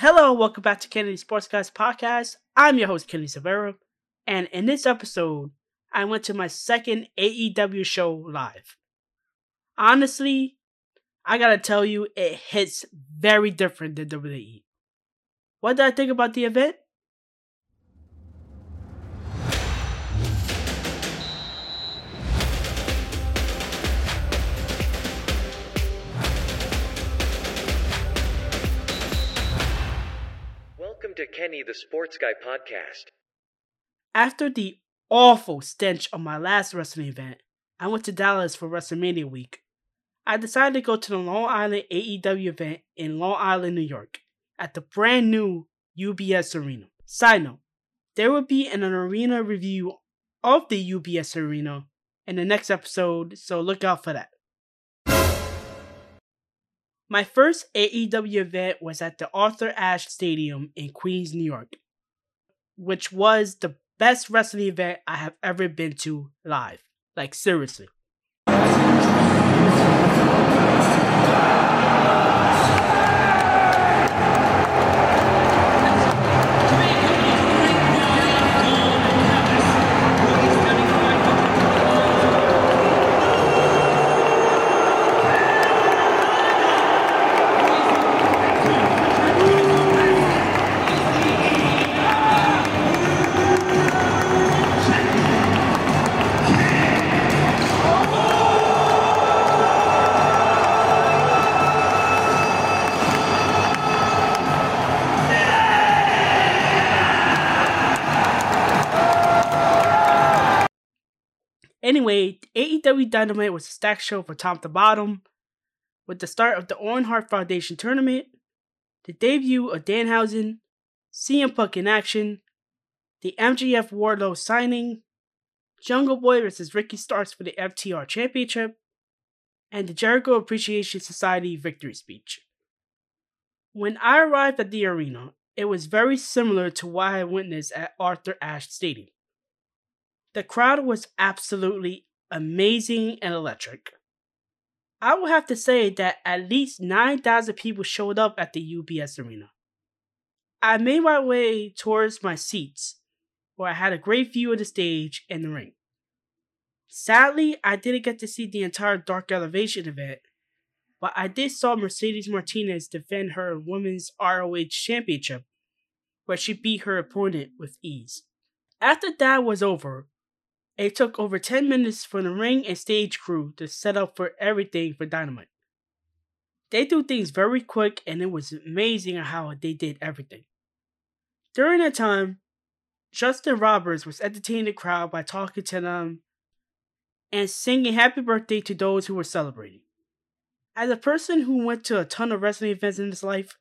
Hello, welcome back to Kenny the Sports Guy's Podcast. I'm your host, Kennedy Severo, and in this episode, I went to my second AEW show live. Honestly, I gotta tell you, it hits very different than WWE. What did I think about the event? Kenny the Sports Guy podcast. After the awful stench of my last wrestling event, I went to Dallas for WrestleMania week. I decided to go to the Long Island AEW event in Long Island, New York, at the brand new UBS Arena. Side note, there will be an arena review of the UBS Arena in the next episode, so look out for that. My first AEW event was at the Arthur Ashe Stadium in Queens, New York, which was the best wrestling event I have ever been to live. Like, seriously. Anyway, AEW Dynamite was a stacked show from top to bottom, with the start of the Owen Hart Foundation tournament, the debut of Danhausen, CM Punk in action, the MJF Wardlow signing, Jungle Boy versus Ricky Starks for the FTR Championship, and the Jericho Appreciation Society victory speech. When I arrived at the arena, it was very similar to what I witnessed at Arthur Ashe Stadium. The crowd was absolutely amazing and electric. I would have to say that at least 9,000 people showed up at the UBS Arena. I made my way towards my seats, where I had a great view of the stage and the ring. Sadly, I didn't get to see the entire Dark Elevation event, but I did saw Mercedes Martinez defend her Women's ROH Championship, where she beat her opponent with ease. After that was over, it took over 10 minutes for the ring and stage crew to set up for everything for Dynamite. They do things very quick and it was amazing how they did everything. During that time, Justin Roberts was entertaining the crowd by talking to them and singing happy birthday to those who were celebrating. As a person who went to a ton of wrestling events in his life,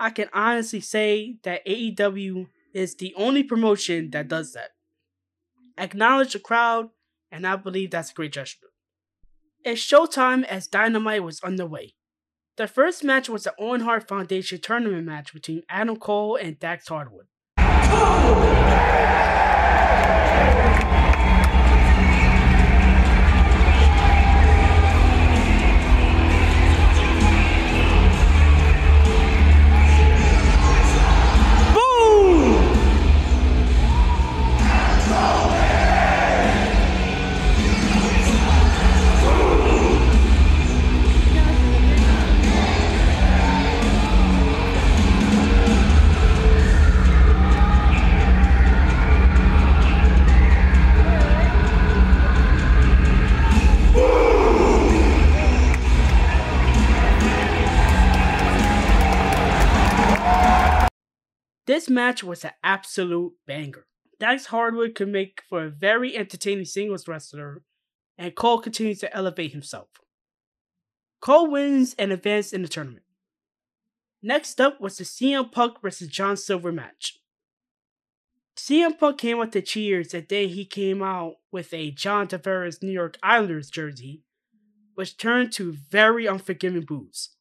I can honestly say that AEW is the only promotion that does that acknowledge the crowd, and I believe that's a great gesture. It's showtime as Dynamite was underway. The first match was the Owen Hart Foundation tournament match between Adam Cole and Dax Harwood. This match was an absolute banger. Dax Harwood could make for a very entertaining singles wrestler, and Cole continues to elevate himself. Cole wins and advances in the tournament. Next up was the CM Punk vs. John Silver match. CM Punk came out to cheers and then he came out with a John Tavares New York Islanders jersey, which turned to very unforgiving boos.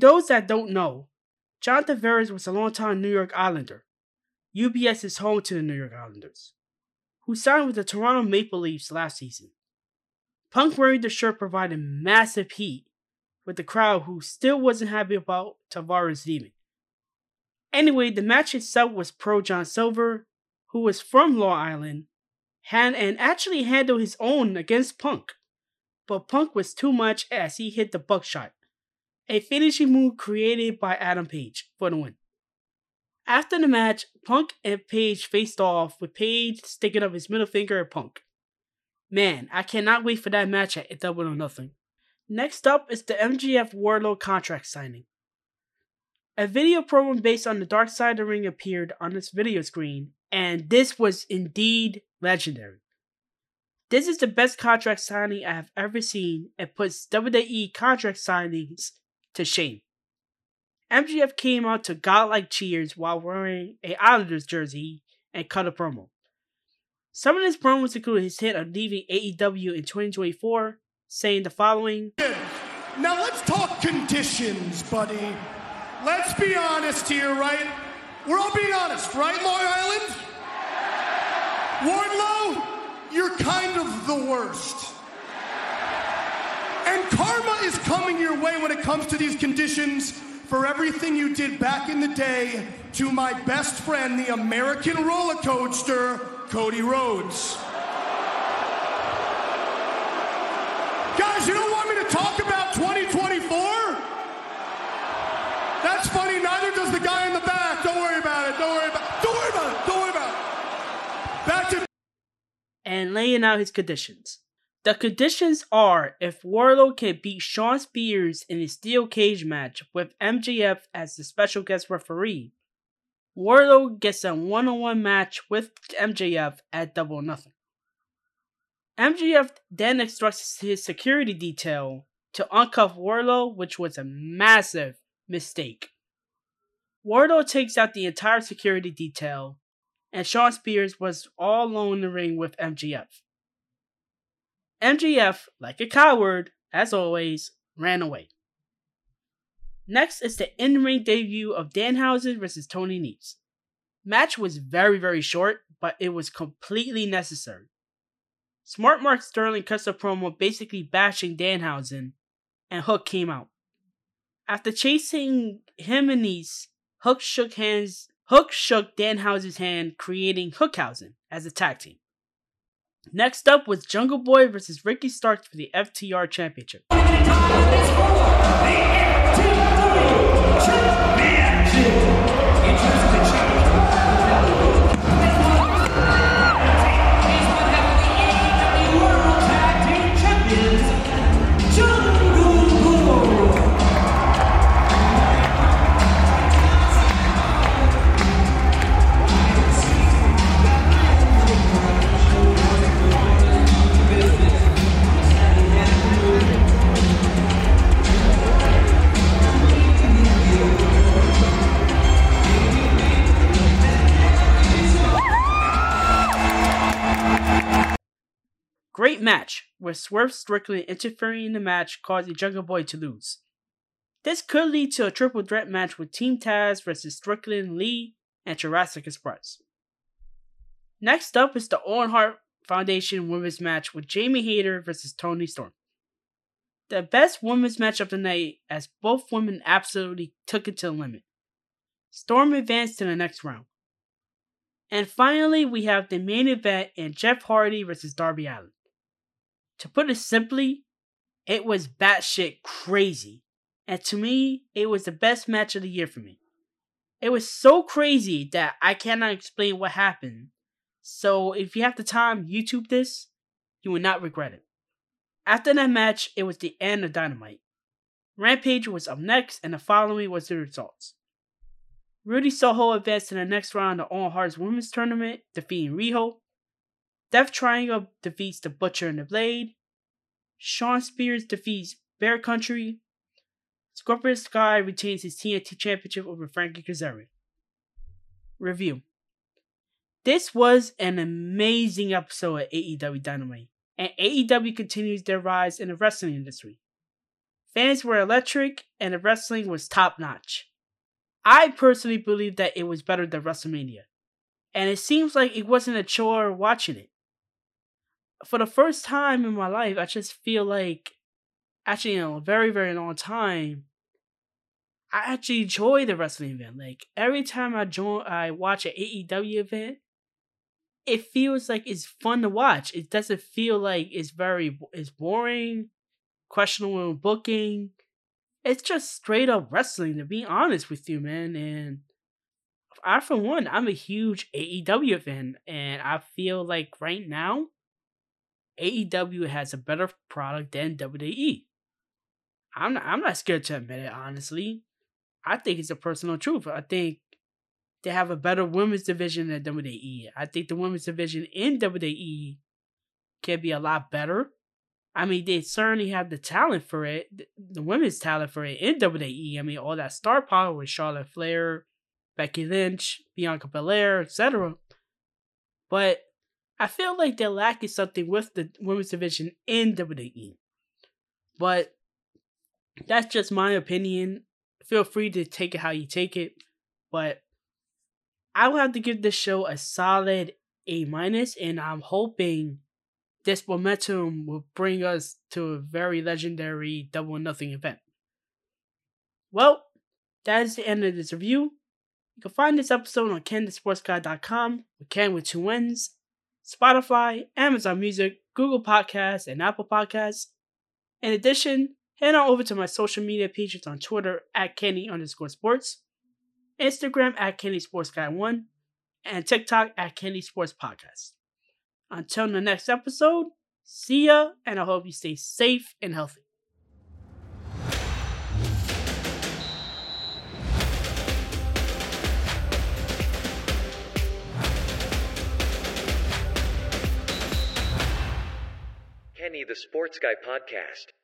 Those that don't know, John Tavares was a longtime New York Islander. UBS is home to the New York Islanders, who signed with the Toronto Maple Leafs last season. Punk wearing the shirt provided massive heat with the crowd who still wasn't happy about Tavares leaving. Anyway, the match itself was pro John Silver, who was from Long Island, had and actually handled his own against Punk. But Punk was too much as he hit the buckshot, a finishing move created by Adam Page for the win. After the match, Punk and Page faced off with Page sticking up his middle finger at Punk. Man, I cannot wait for that match at Double or Nothing. Next up is the MJF Wardlow contract signing. A video program based on the Dark Side of the Ring appeared on this video screen, and this was indeed legendary. This is the best contract signing I have ever seen and puts WWE contract signings to shame. MJF came out to godlike cheers while wearing a Islanders jersey and cut a promo. Some of his promos include his hint of leaving AEW in 2024, saying the following Now let's talk conditions, buddy. Let's be honest here, right? We're all being honest, right, Long Island? Wardlow, you're kind of the worst. Karma is coming your way when it comes to these conditions for everything you did back in the day to my best friend, the American roller coaster, Cody Rhodes. Guys, you don't want me to talk about 2024? That's funny, neither does the guy in the back. Don't worry about it. Don't worry about it. Don't worry about it. Don't worry about it. Back to and laying out his conditions. The conditions are if Wardlow can beat Shawn Spears in a steel cage match with MJF as the special guest referee, Wardlow gets a one on one match with MJF at Double Nothing. MJF then instructs his security detail to uncuff Wardlow, which was a massive mistake. Wardlow takes out the entire security detail, and Shawn Spears was all alone in the ring with MJF. MJF, like a coward, as always, ran away. Next is the in-ring debut of Danhausen versus Tony Nese. Match was very, very short, but it was completely necessary. Smart Mark Sterling cuts a promo basically bashing Danhausen, and Hook came out. After chasing him and Nese, Hook shook hands. Hook shook Danhausen's hand, creating Hookhausen as a tag team. Next up was Jungle Boy versus Ricky Starks for the FTR Championship. Great match, with Swerve Strickland interfering in the match, causing Jungle Boy to lose. This could lead to a triple threat match with Team Taz versus Strickland, Lee, and Jurassic Express. Next up is the Owen Hart Foundation women's match with Jamie Hayter versus Toni Storm. The best women's match of the night, as both women absolutely took it to the limit. Storm advanced to the next round. And finally, we have the main event in Jeff Hardy versus Darby Allin. To put it simply, it was batshit crazy. And to me, it was the best match of the year for me. It was so crazy that I cannot explain what happened. So if you have the time, YouTube this, you will not regret it. After that match, it was the end of Dynamite. Rampage was up next, and the following was the results. Ruby Soho advanced to the next round of All Hearts women's tournament, defeating Riho. Death Triangle defeats the Butcher and the Blade. Shawn Spears defeats Bear Country. Scorpio Sky retains his TNT Championship over Frankie Kazarian. Review This was an amazing episode of AEW Dynamite, and AEW continues their rise in the wrestling industry. Fans were electric, and the wrestling was top notch. I personally believe that it was better than WrestleMania, and it seems like it wasn't a chore watching it. For the first time in my life, I just feel like, actually, in a very, very long time, I actually enjoy the wrestling event. Like every time I join, I watch an AEW event, it feels like it's fun to watch. It doesn't feel like it's very it's boring, questionable booking. It's just straight up wrestling. To be honest with you, man, and I for one, I'm a huge AEW fan, and I feel like right now, AEW has a better product than WWE. I'm not, I'm not scared to admit it, honestly. I think it's a personal truth. I think they have a better women's division than WWE. I think the women's division in WWE can be a lot better. I mean, they certainly have the talent for it, the women's talent for it in WWE. I mean, all that star power with Charlotte Flair, Becky Lynch, Bianca Belair, etc. But I feel like they're lacking something with the women's division in WWE. But that's just my opinion feel free to take it how you take it. But I will have to give this show a solid A minus, and I'm hoping this momentum will bring us to a very legendary double nothing event. Well, that is the end of this review. You can find this episode on KenTheSportsGuy.com with Ken with two N's, Spotify, Amazon Music, Google Podcasts, and Apple Podcasts. In addition, head on over to my social media pages on Twitter at Kenny underscore sports, Instagram at Kenny Sports Guy One, and TikTok at Kenny Sports Podcast. Until the next episode, see ya, and I hope you stay safe and healthy. Kenny the Sports Guy Podcast.